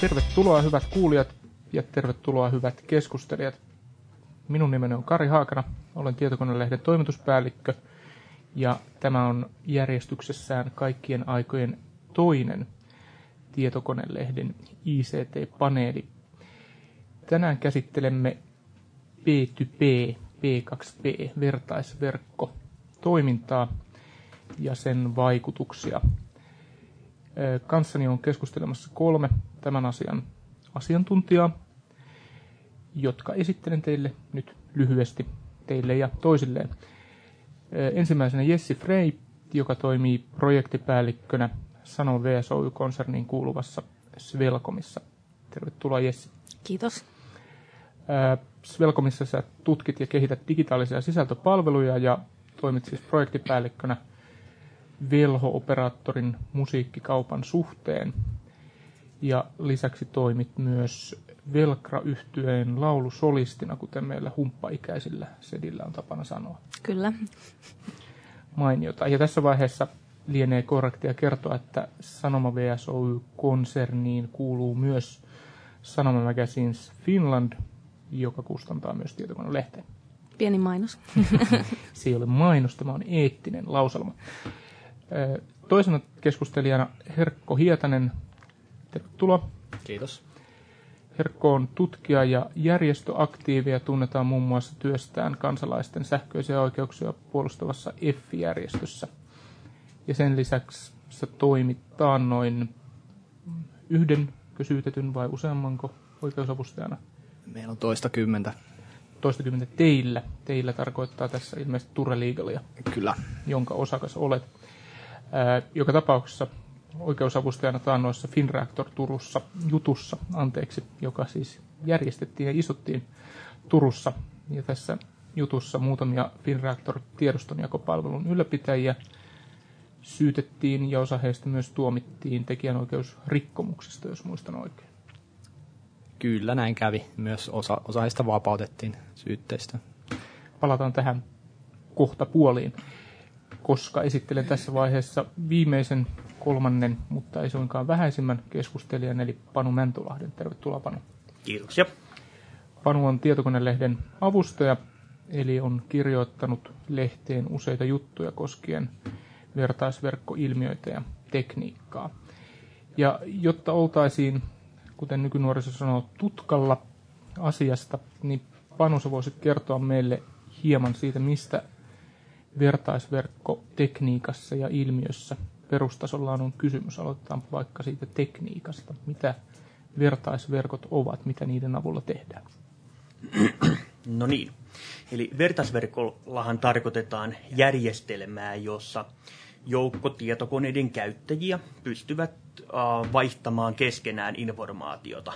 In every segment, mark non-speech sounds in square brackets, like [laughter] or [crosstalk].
Tervetuloa hyvät kuulijat ja tervetuloa hyvät keskustelijat. Minun nimeni on Kari Haakana, olen tietokonelehden toimituspäällikkö ja tämä on järjestyksessään kaikkien aikojen toinen tietokonelehden ICT-paneeli. Tänään käsittelemme P2P, P2P, vertaisverkko toimintaa ja sen vaikutuksia. Kanssani on keskustelemassa kolme tämän asian asiantuntijaa, jotka esittelen teille nyt lyhyesti teille ja toisilleen. Ensimmäisenä Jessi Frey, joka toimii projektipäällikkönä Sano VSOY-konserniin kuuluvassa Svelkomissa. Tervetuloa Jessi. Kiitos. Svelkomissa sä tutkit ja kehität digitaalisia sisältöpalveluja ja toimit siis projektipäällikkönä Velho-operaattorin musiikkikaupan suhteen ja lisäksi toimit myös velkra yhtyeen laulusolistina, kuten meillä humppaikäisillä sedillä on tapana sanoa. Kyllä. Mainiota. Ja tässä vaiheessa lienee korrektia kertoa, että Sanoma VSOY-konserniin kuuluu myös Sanoma Magazines Finland, joka kustantaa myös tietokonelehteen. Pieni mainos. [laughs] Se ei ole mainos, tämä on eettinen lauselma. Toisena keskustelijana Herkko Hietanen Tervetuloa. Kiitos. Herkko on tutkija ja järjestöaktiivi ja tunnetaan muun muassa työstään kansalaisten sähköisiä oikeuksia puolustavassa F-järjestössä. Ja sen lisäksi se toimittaa noin yhden syytetyn vai useammanko oikeusavustajana? Meillä on toista kymmentä. Toista kymmentä teillä. Teillä tarkoittaa tässä ilmeisesti Turre Legalia. Kyllä. Jonka osakas olet. Ää, joka tapauksessa oikeusavustajana taannoissa Finreactor Turussa, jutussa, anteeksi, joka siis järjestettiin ja isottiin Turussa. Ja tässä jutussa muutamia Finreactor tiedostonjakopalvelun ylläpitäjiä syytettiin ja osa heistä myös tuomittiin tekijänoikeusrikkomuksista, jos muistan oikein. Kyllä näin kävi. Myös osa, osa heistä vapautettiin syytteistä. Palataan tähän kohta puoliin, koska esittelen tässä vaiheessa viimeisen kolmannen, mutta ei suinkaan vähäisimmän keskustelijan, eli Panu Mäntulahden. Tervetuloa Panu. Kiitoksia. Panu on tietokonelehden avustaja, eli on kirjoittanut lehteen useita juttuja koskien vertaisverkkoilmiöitä ja tekniikkaa. Ja jotta oltaisiin, kuten nykynuoriso sanoo, tutkalla asiasta, niin Panu, sä voisit kertoa meille hieman siitä, mistä vertaisverkkotekniikassa ja ilmiössä perustasolla on kysymys. Aloitetaan vaikka siitä tekniikasta. Mitä vertaisverkot ovat, mitä niiden avulla tehdään? No niin. Eli vertaisverkollahan tarkoitetaan järjestelmää, jossa joukko tietokoneiden käyttäjiä pystyvät vaihtamaan keskenään informaatiota.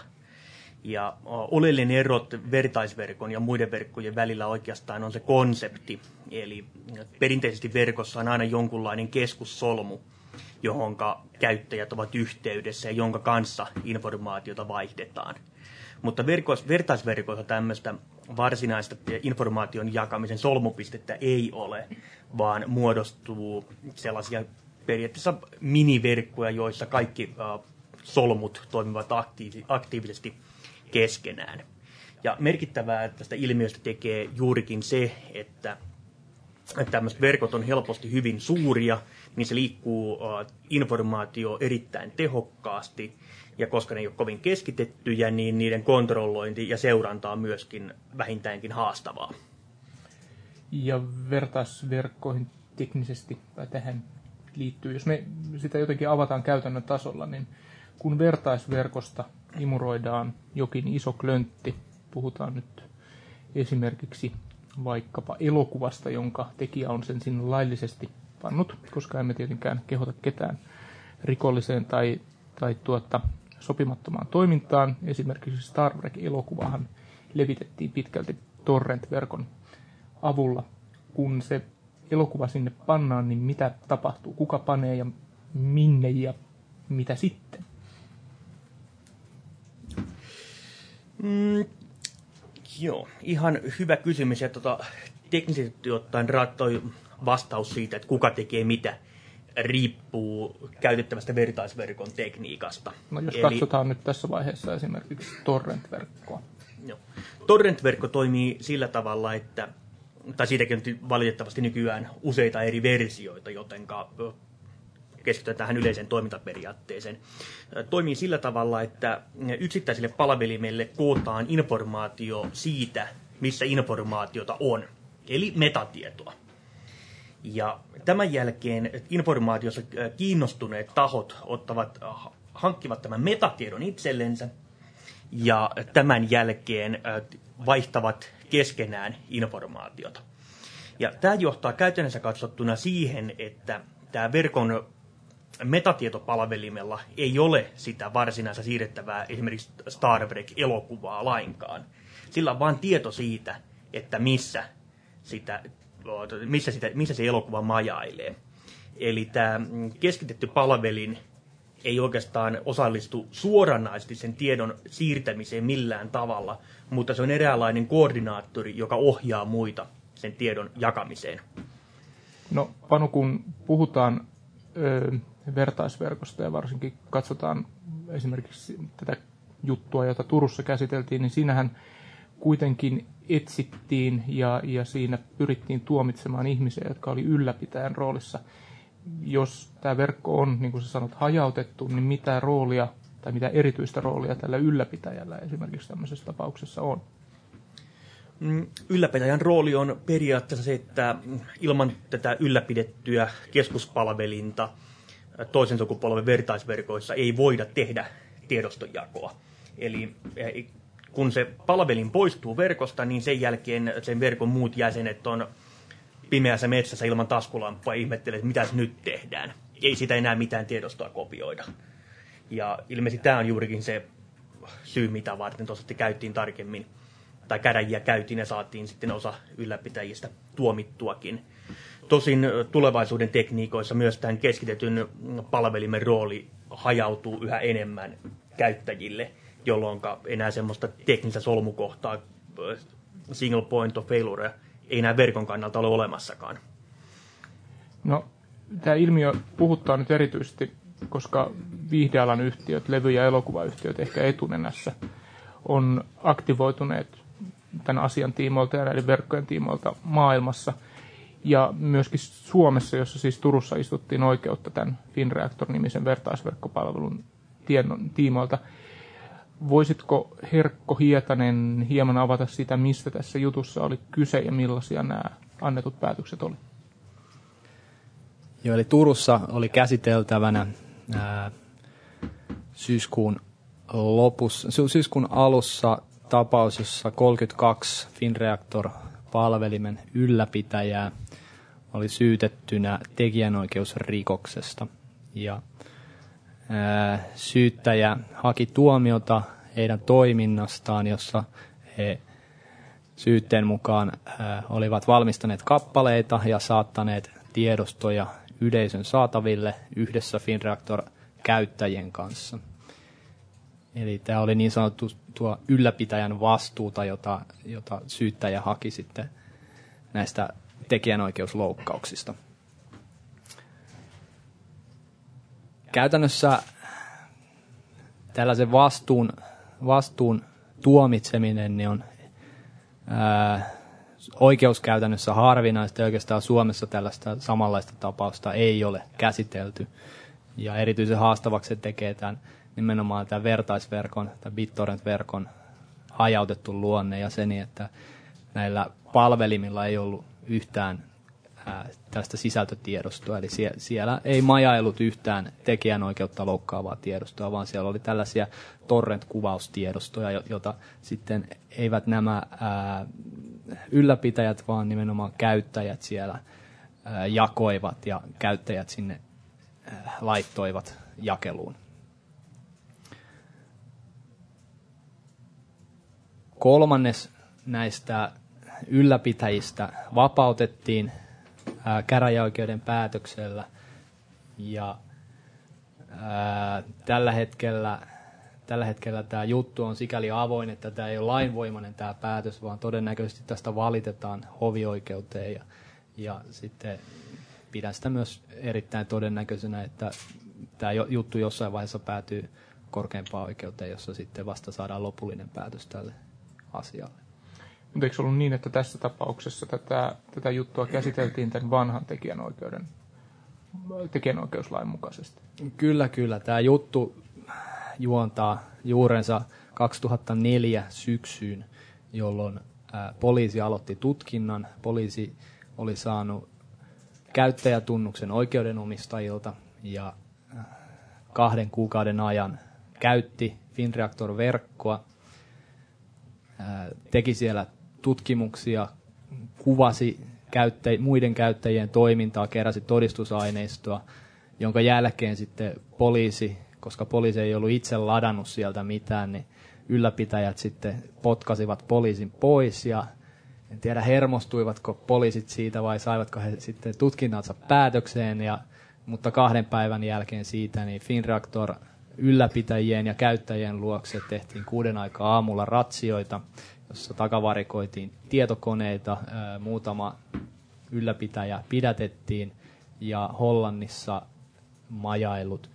Ja oleellinen erot vertaisverkon ja muiden verkkojen välillä oikeastaan on se konsepti. Eli perinteisesti verkossa on aina jonkunlainen keskussolmu, johon käyttäjät ovat yhteydessä ja jonka kanssa informaatiota vaihdetaan. Mutta verkos, vertaisverkoissa tämmöistä varsinaista informaation jakamisen solmupistettä ei ole, vaan muodostuu sellaisia periaatteessa miniverkkoja, joissa kaikki uh, solmut toimivat aktiivi, aktiivisesti keskenään. Ja merkittävää tästä ilmiöstä tekee juurikin se, että tämmöiset verkot on helposti hyvin suuria, niin se liikkuu informaatio erittäin tehokkaasti. Ja koska ne ei ole kovin keskitettyjä, niin niiden kontrollointi ja seuranta on myöskin vähintäänkin haastavaa. Ja vertaisverkkoihin teknisesti tai tähän liittyy, jos me sitä jotenkin avataan käytännön tasolla, niin kun vertaisverkosta imuroidaan jokin iso klöntti, puhutaan nyt esimerkiksi vaikkapa elokuvasta, jonka tekijä on sen sinne laillisesti pannut, koska emme tietenkään kehota ketään rikolliseen tai, tai tuota, sopimattomaan toimintaan. Esimerkiksi Star Trek-elokuvahan levitettiin pitkälti torrent-verkon avulla. Kun se elokuva sinne pannaan, niin mitä tapahtuu? Kuka panee ja minne ja mitä sitten? Mm, joo, ihan hyvä kysymys. Ja tota, teknisesti ottaen rattoi vastaus siitä, että kuka tekee mitä, riippuu käytettävästä vertaisverkon tekniikasta. No jos Eli, katsotaan nyt tässä vaiheessa esimerkiksi torrent-verkkoa. Joo. Torrent-verkko toimii sillä tavalla, että tai siitäkin on valitettavasti nykyään useita eri versioita, jotenka keskitytään tähän yleiseen toimintaperiaatteeseen. Toimii sillä tavalla, että yksittäisille palvelimelle kootaan informaatio siitä, missä informaatiota on, eli metatietoa. Ja tämän jälkeen informaatiossa kiinnostuneet tahot ottavat, hankkivat tämän metatiedon itsellensä ja tämän jälkeen vaihtavat keskenään informaatiota. Ja tämä johtaa käytännössä katsottuna siihen, että tämä verkon metatietopalvelimella ei ole sitä varsinaista siirrettävää esimerkiksi Star Trek-elokuvaa lainkaan. Sillä on vain tieto siitä, että missä, sitä, missä, sitä, missä se elokuva majailee. Eli tämä keskitetty palvelin ei oikeastaan osallistu suoranaisesti sen tiedon siirtämiseen millään tavalla, mutta se on eräänlainen koordinaattori, joka ohjaa muita sen tiedon jakamiseen. No Panu, kun puhutaan ö, vertaisverkosta ja varsinkin katsotaan esimerkiksi tätä juttua, jota Turussa käsiteltiin, niin siinähän kuitenkin etsittiin ja, ja siinä pyrittiin tuomitsemaan ihmisiä, jotka oli ylläpitäjän roolissa. Jos tämä verkko on, niin kuin sä sanot, hajautettu, niin mitä roolia tai mitä erityistä roolia tällä ylläpitäjällä esimerkiksi tämmöisessä tapauksessa on? Mm, ylläpitäjän rooli on periaatteessa se, että ilman tätä ylläpidettyä keskuspalvelinta toisen sukupolven vertaisverkoissa ei voida tehdä tiedostonjakoa. Eli eh, kun se palvelin poistuu verkosta, niin sen jälkeen sen verkon muut jäsenet on pimeässä metsässä ilman taskulampua ja ihmettelee, että mitä nyt tehdään. Ei sitä enää mitään tiedostoa kopioida. Ja ilmeisesti tämä on juurikin se syy, mitä varten tuossa käyttiin tarkemmin, tai käräjiä käytiin ja saatiin sitten osa ylläpitäjistä tuomittuakin. Tosin tulevaisuuden tekniikoissa myös tämän keskitetyn palvelimen rooli hajautuu yhä enemmän käyttäjille, jolloin enää semmoista teknistä solmukohtaa, single point of failure, ei enää verkon kannalta ole olemassakaan. No, tämä ilmiö puhuttaa nyt erityisesti koska viihdealan yhtiöt, levy- ja elokuvayhtiöt ehkä etunenässä on aktivoituneet tämän asian tiimoilta ja näiden verkkojen tiimoilta maailmassa. Ja myöskin Suomessa, jossa siis Turussa istuttiin oikeutta tämän FinReactor-nimisen vertaisverkkopalvelun tiimoilta. Voisitko Herkko Hietanen hieman avata sitä, mistä tässä jutussa oli kyse ja millaisia nämä annetut päätökset oli? Joo, eli Turussa oli käsiteltävänä ää, syyskuun lopussa, syyskuun alussa tapaus, jossa 32 Finreactor-palvelimen ylläpitäjää oli syytettynä tekijänoikeusrikoksesta. Ja syyttäjä haki tuomiota heidän toiminnastaan, jossa he syytteen mukaan olivat valmistaneet kappaleita ja saattaneet tiedostoja yleisön saataville yhdessä FinReactor-käyttäjien kanssa. Eli tämä oli niin sanottu tuo ylläpitäjän vastuuta, jota, jota syyttäjä haki sitten näistä tekijänoikeusloukkauksista. Käytännössä tällaisen vastuun, vastuun tuomitseminen niin on ää, oikeuskäytännössä harvinaista oikeastaan Suomessa tällaista samanlaista tapausta ei ole käsitelty. Ja erityisen haastavaksi se tekee tämän, nimenomaan tämän vertaisverkon, tai BitTorrent-verkon hajautettu luonne ja se niin, että näillä palvelimilla ei ollut yhtään tällaista sisältötiedostoa, eli sie, siellä ei majailut yhtään tekijänoikeutta loukkaavaa tiedostoa, vaan siellä oli tällaisia torrent-kuvaustiedostoja, jota sitten eivät nämä ää, ylläpitäjät, vaan nimenomaan käyttäjät siellä ää, jakoivat ja käyttäjät sinne ää, laittoivat jakeluun. Kolmannes näistä ylläpitäjistä vapautettiin ää, käräjäoikeuden päätöksellä. Ja ää, tällä hetkellä tällä hetkellä tämä juttu on sikäli avoin, että tämä ei ole lainvoimainen tämä päätös, vaan todennäköisesti tästä valitetaan hovioikeuteen ja, ja sitten pidän sitä myös erittäin todennäköisenä, että tämä juttu jossain vaiheessa päätyy korkeimpaan oikeuteen, jossa sitten vasta saadaan lopullinen päätös tälle asialle. Mutta eikö ollut niin, että tässä tapauksessa tätä, tätä juttua käsiteltiin tämän vanhan tekijänoikeuden, tekijänoikeuslain mukaisesti? Kyllä, kyllä. Tämä juttu juontaa juurensa 2004 syksyyn, jolloin poliisi aloitti tutkinnan. Poliisi oli saanut käyttäjätunnuksen oikeudenomistajilta ja kahden kuukauden ajan käytti Finreactor-verkkoa, teki siellä tutkimuksia, kuvasi käyttä, muiden käyttäjien toimintaa, keräsi todistusaineistoa, jonka jälkeen sitten poliisi koska poliisi ei ollut itse ladannut sieltä mitään, niin ylläpitäjät sitten potkasivat poliisin pois ja en tiedä hermostuivatko poliisit siitä vai saivatko he sitten tutkinnansa päätökseen, ja, mutta kahden päivän jälkeen siitä niin Finreactor ylläpitäjien ja käyttäjien luokse tehtiin kuuden aikaa aamulla ratsioita, jossa takavarikoitiin tietokoneita, muutama ylläpitäjä pidätettiin ja Hollannissa majailut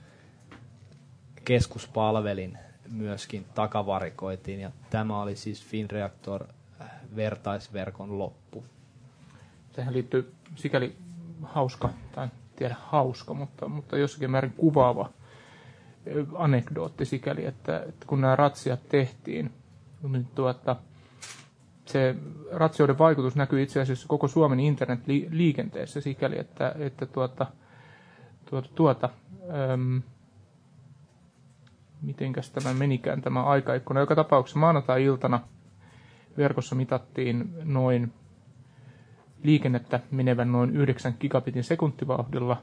keskuspalvelin myöskin takavarikoitiin ja tämä oli siis Finreactor äh, vertaisverkon loppu. Tähän liittyy sikäli hauska, tai en tiedä hauska, mutta, mutta jossakin määrin kuvaava anekdootti sikäli, että, että kun nämä ratsiat tehtiin, niin tuota, se ratsioiden vaikutus näkyy itse asiassa koko Suomen internetliikenteessä sikäli, että, että tuota, tuota, tuota, äm, mitenkäs tämä menikään tämä aikaikkuna. Joka tapauksessa maanantai-iltana verkossa mitattiin noin liikennettä menevän noin 9 gigabitin sekuntivauhdilla.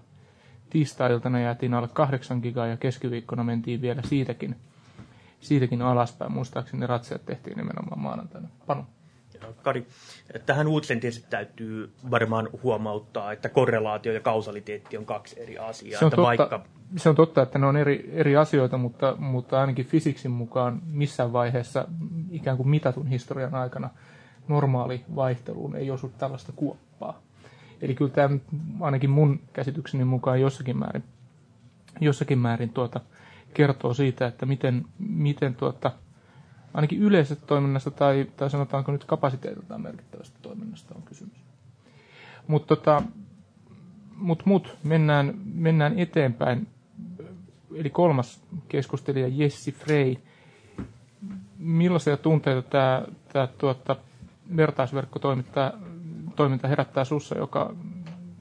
Tiistai-iltana jäätiin alle 8 gigaa ja keskiviikkona mentiin vielä siitäkin, siitäkin alaspäin. Muistaakseni ratsiat tehtiin nimenomaan maanantaina. Panu. Kari, tähän uutiseen tietysti täytyy varmaan huomauttaa, että korrelaatio ja kausaliteetti on kaksi eri asiaa. Se on, totta, vaikka... se on totta, että ne on eri, eri asioita, mutta, mutta ainakin fysiksin mukaan missään vaiheessa ikään kuin mitatun historian aikana normaali vaihteluun ei osu tällaista kuoppaa. Eli kyllä tämä ainakin mun käsitykseni mukaan jossakin määrin, jossakin määrin tuota, kertoo siitä, että miten, miten tuota, ainakin yleisestä toiminnasta tai, tai sanotaanko nyt kapasiteetiltaan merkittävästä toiminnasta on kysymys. Mutta tota, mut, mut, mennään, mennään eteenpäin. Eli kolmas keskustelija Jessi Frey. Millaisia tunteita tämä, tämä tuota, vertaisverkkotoiminta toiminta herättää sussa, joka,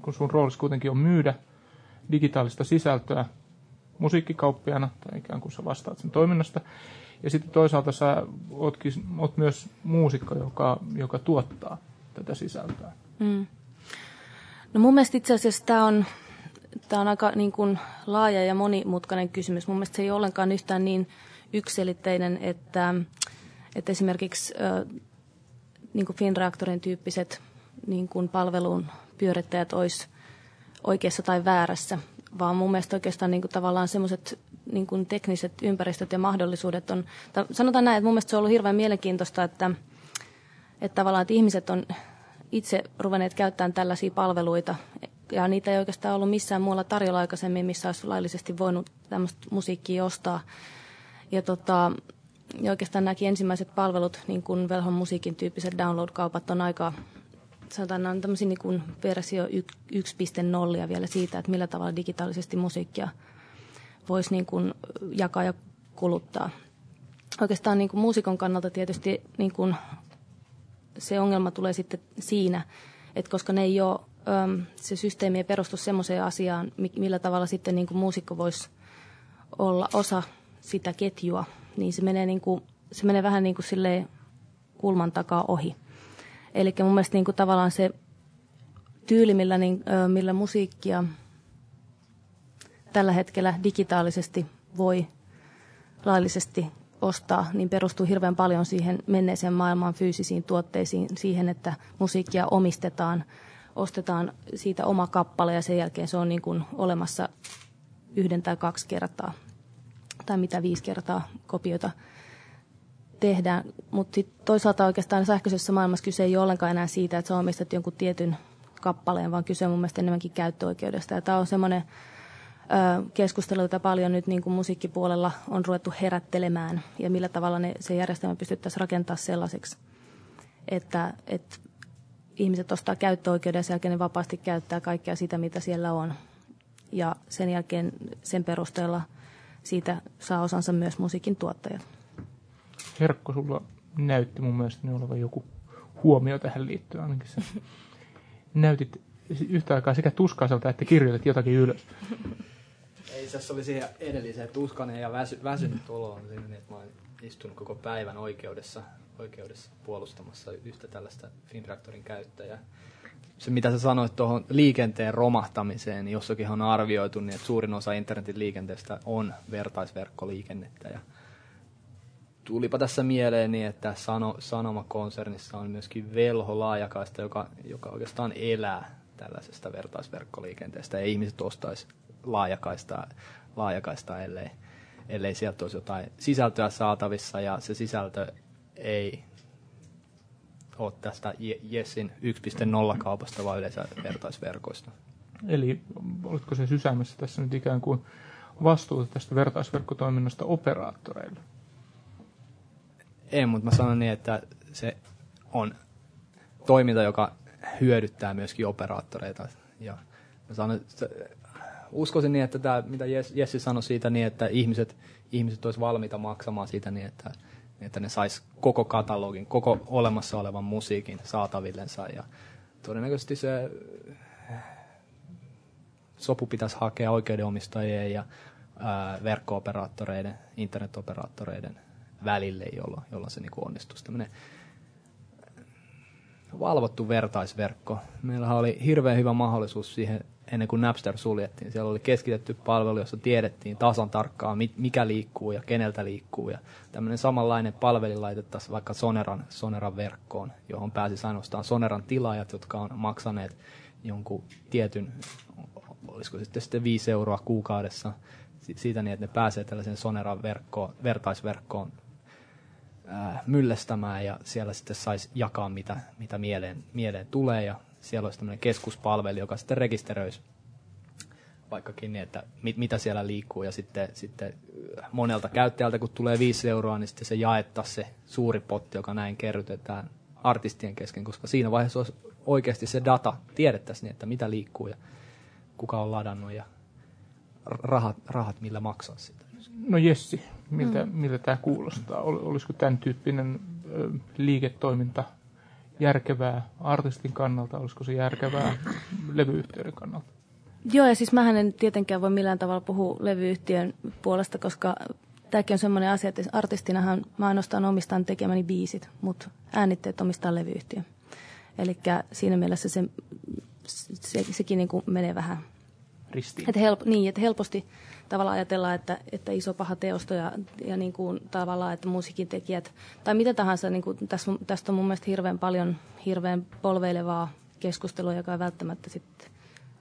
kun sun roolissa kuitenkin on myydä digitaalista sisältöä musiikkikauppiana, tai ikään kuin sä vastaat sen toiminnasta, ja sitten toisaalta sä ootkin, oot myös muusikko, joka, joka tuottaa tätä sisältöä. Mm. No mun mielestä itse asiassa tämä on, on aika niin kuin laaja ja monimutkainen kysymys. Mun mielestä se ei ole ollenkaan yhtään niin yksilitteinen, että, että esimerkiksi niin kuin Finreaktorin tyyppiset niin kuin palvelun pyörittäjät olisi oikeassa tai väärässä, vaan mun mielestä oikeastaan niin kuin tavallaan semmoiset niin kuin tekniset ympäristöt ja mahdollisuudet on, sanotaan näin, että mun mielestä se on ollut hirveän mielenkiintoista, että, että tavallaan että ihmiset on itse ruvenneet käyttämään tällaisia palveluita, ja niitä ei oikeastaan ollut missään muualla tarjolla aikaisemmin, missä olisi laillisesti voinut tämmöistä musiikkia ostaa. Ja, tota, ja oikeastaan nämäkin ensimmäiset palvelut, niin kuin Velhon musiikin tyyppiset download-kaupat, on aika, sanotaan, on tämmöisiä niin kuin versio 1.0 vielä siitä, että millä tavalla digitaalisesti musiikkia voisi niin kuin jakaa ja kuluttaa. Oikeastaan niin kuin muusikon kannalta tietysti niin kuin se ongelma tulee sitten siinä, että koska ne ei ole, se systeemi ei perustu semmoiseen asiaan, millä tavalla sitten niin kuin muusikko voisi olla osa sitä ketjua, niin se menee, niin kuin, se menee vähän niin kuin silleen kulman takaa ohi. Eli mun mielestä niin kuin tavallaan se tyyli, millä, niin, millä musiikkia tällä hetkellä digitaalisesti voi laillisesti ostaa, niin perustuu hirveän paljon siihen menneeseen maailmaan fyysisiin tuotteisiin, siihen, että musiikkia omistetaan, ostetaan siitä oma kappale ja sen jälkeen se on niin kuin olemassa yhden tai kaksi kertaa tai mitä viisi kertaa kopioita tehdään. Mutta toisaalta oikeastaan sähköisessä maailmassa kyse ei ole ollenkaan enää siitä, että sä omistat jonkun tietyn kappaleen, vaan kyse on mun mielestä enemmänkin käyttöoikeudesta. Ja tämä on semmoinen keskustelu, jota paljon nyt niin kuin musiikkipuolella on ruvettu herättelemään ja millä tavalla ne, se järjestelmä pystyttäisiin rakentamaan sellaiseksi, että, että ihmiset ostaa käyttöoikeuden ja sen jälkeen ne vapaasti käyttää kaikkea sitä, mitä siellä on. Ja sen jälkeen sen perusteella siitä saa osansa myös musiikin tuottajat. Herkko, sulla näytti mun mielestä olevan joku huomio tähän liittyen ainakin. Sä [laughs] näytit yhtä aikaa sekä tuskaiselta että kirjoitit jotakin ylös. Ei, tässä oli siihen edelliseen tuskanen ja väsy, väsynyt olo on siinä, että mä oon istunut koko päivän oikeudessa, oikeudessa puolustamassa yhtä tällaista Finraktorin käyttäjää. Se, mitä sä sanoit tuohon liikenteen romahtamiseen, niin jossakin on arvioitu, niin että suurin osa internetin liikenteestä on vertaisverkkoliikennettä. Ja tulipa tässä mieleen niin, että Sano, Sanoma-konsernissa on myöskin velho laajakaista, joka, joka oikeastaan elää tällaisesta vertaisverkkoliikenteestä. Ja ihmiset ostaisi laajakaista, laajakaista ellei, ellei sieltä olisi jotain sisältöä saatavissa ja se sisältö ei ole tästä Jessin 1.0 kaupasta, vaan yleensä vertaisverkoista. Eli oletko se sysäämässä tässä nyt ikään kuin vastuuta tästä vertaisverkkotoiminnasta operaattoreille? Ei, mutta mä sanon niin, että se on toiminta, joka hyödyttää myöskin operaattoreita. Ja mä sanon, että uskoisin niin, että tämä, mitä Jessi sanoi siitä, niin että ihmiset, ihmiset olisivat valmiita maksamaan siitä niin, että, että ne sais koko katalogin, koko olemassa olevan musiikin saatavillensa. Ja todennäköisesti se sopu pitäisi hakea oikeudenomistajien ja verkko-operaattoreiden, internetoperaattoreiden välille, jolloin, jolloin se niin onnistuisi. Tämmöinen valvottu vertaisverkko. Meillähän oli hirveän hyvä mahdollisuus siihen ennen kuin Napster suljettiin. Siellä oli keskitetty palvelu, jossa tiedettiin tasan tarkkaan, mikä liikkuu ja keneltä liikkuu. Ja tämmöinen samanlainen palveli laitettaisiin vaikka Soneran, Soneran verkkoon, johon pääsisi ainoastaan Soneran tilaajat, jotka on maksaneet jonkun tietyn, olisiko sitten, sitten 5 euroa kuukaudessa siitä niin, että ne pääsee tällaisen Soneran verkkoon, vertaisverkkoon ää, myllästämään ja siellä sitten saisi jakaa mitä, mitä mieleen, mieleen tulee ja siellä olisi tämmöinen keskuspalvelu, joka sitten rekisteröisi vaikkakin niin, että mit, mitä siellä liikkuu ja sitten, sitten monelta käyttäjältä, kun tulee 5 euroa, niin sitten se jaettaisiin se suuri potti, joka näin kerrytetään artistien kesken, koska siinä vaiheessa olisi oikeasti se data, tiedettäisiin niin, että mitä liikkuu ja kuka on ladannut ja rahat, rahat millä maksaa sitä. No Jessi, miltä, mm. miltä tämä kuulostaa? Olisiko tämän tyyppinen liiketoiminta järkevää artistin kannalta, olisiko se järkevää [clears throat] levyyhtiöiden kannalta? Joo, ja siis mähän en tietenkään voi millään tavalla puhua levyyhtiön puolesta, koska tämäkin on semmoinen asia, että artistinahan mä ainoastaan omistan tekemäni biisit, mutta äänitteet omistaa levyyhtiö. Eli siinä mielessä se, se, sekin niin kuin menee vähän ristiin. Että help, niin, että helposti tavallaan ajatellaan, että, että iso paha teosto ja, ja niin kuin tavallaan, että musiikin tekijät tai mitä tahansa, niin kuin tästä, tästä on mun mielestä hirveän paljon hirveän polveilevaa keskustelua, joka ei välttämättä sitten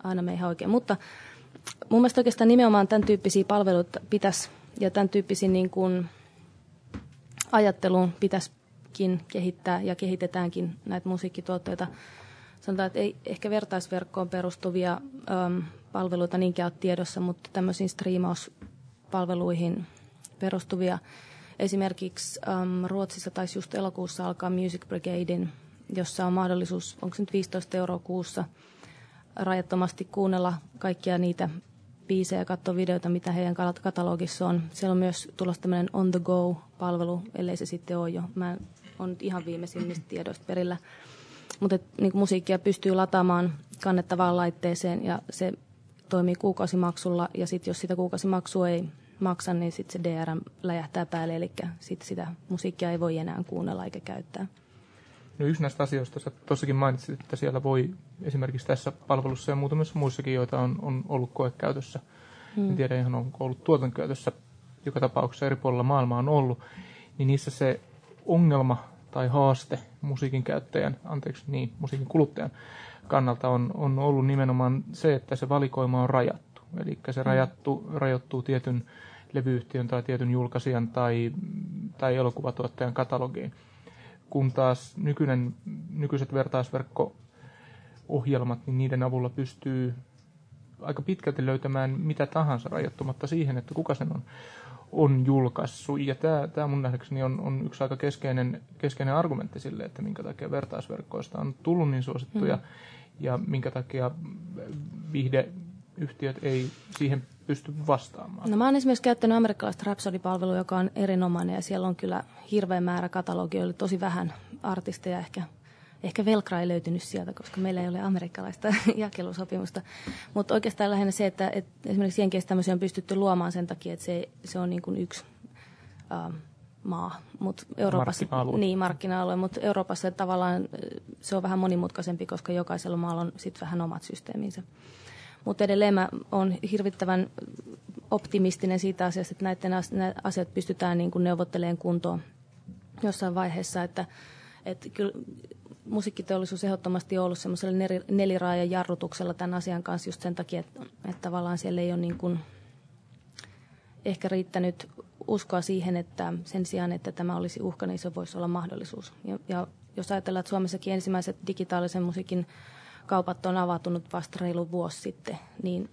aina me ihan oikein. Mutta mun mielestä oikeastaan nimenomaan tämän tyyppisiä palveluita pitäisi ja tämän tyyppisiin niin kuin ajatteluun pitäisikin kehittää ja kehitetäänkin näitä musiikkituotteita. Sanotaan, että ei ehkä vertaisverkkoon perustuvia äm, palveluita niinkään ole tiedossa, mutta tämmöisiin striimauspalveluihin perustuvia. Esimerkiksi äm, Ruotsissa taisi just elokuussa alkaa Music Brigadein, jossa on mahdollisuus, onko se nyt 15 euroa kuussa, rajattomasti kuunnella kaikkia niitä biisejä ja katsoa videoita, mitä heidän katalogissa on. Siellä on myös tulossa tämmöinen on the go-palvelu, ellei se sitten ole jo. Mä on ihan viimeisimmistä tiedoista perillä. Mutta niin musiikkia pystyy lataamaan kannettavaan laitteeseen ja se toimii kuukausimaksulla. Ja sitten jos sitä kuukausimaksua ei maksa, niin sitten se DRM läjähtää päälle, eli sitten sitä musiikkia ei voi enää kuunnella eikä käyttää. No yksi näistä asioista, sä tuossakin mainitsit, että siellä voi esimerkiksi tässä palvelussa ja muutamissa muissakin, joita on, on ollut koekäytössä, hmm. en tiedä ihan onko ollut tuotantokäytössä, joka tapauksessa eri puolilla maailmaa on ollut, niin niissä se ongelma tai haaste musiikin käyttäjän, anteeksi niin, musiikin kuluttajan kannalta on, on ollut nimenomaan se, että se valikoima on rajattu. Eli se rajattu, rajoittuu tietyn levyyhtiön tai tietyn julkaisijan tai, tai elokuvatuottajan katalogiin. Kun taas nykyinen, nykyiset vertaisverkko-ohjelmat, niin niiden avulla pystyy aika pitkälti löytämään mitä tahansa rajoittumatta siihen, että kuka sen on, on julkaissut. Ja tämä, tämä mun nähdäkseni on, on yksi aika keskeinen, keskeinen argumentti sille, että minkä takia vertaisverkkoista on tullut niin suosittuja mm. ja minkä takia viihdeyhtiöt ei siihen pysty vastaamaan. No mä oon esimerkiksi käyttänyt amerikkalaista Rhapsody-palvelua, joka on erinomainen ja siellä on kyllä hirveä määrä katalogia, oli tosi vähän artisteja ehkä Ehkä Velkra ei löytynyt sieltä, koska meillä ei ole amerikkalaista [laughs] jakelusopimusta. Mutta oikeastaan lähinnä se, että, että esimerkiksi Jenkeissä tämmöisiä on pystytty luomaan sen takia, että se, se on niin kuin yksi uh, maa. Mut Euroopassa, markkina-alue. Niin, markkina-alue. Mutta Euroopassa tavallaan se on vähän monimutkaisempi, koska jokaisella maalla on sitten vähän omat systeeminsä. Mutta edelleen mä olen hirvittävän optimistinen siitä asiasta, että näiden asiat pystytään niin kuin neuvottelemaan kuntoon jossain vaiheessa, että, että kyllä musiikkiteollisuus ehdottomasti ollut semmoisella neliraajan jarrutuksella tämän asian kanssa just sen takia, että, että tavallaan siellä ei ole niin kuin ehkä riittänyt uskoa siihen, että sen sijaan, että tämä olisi uhka, niin se voisi olla mahdollisuus. Ja, ja jos ajatellaan, että Suomessakin ensimmäiset digitaalisen musiikin kaupat on avautunut vasta reilu vuosi sitten, niin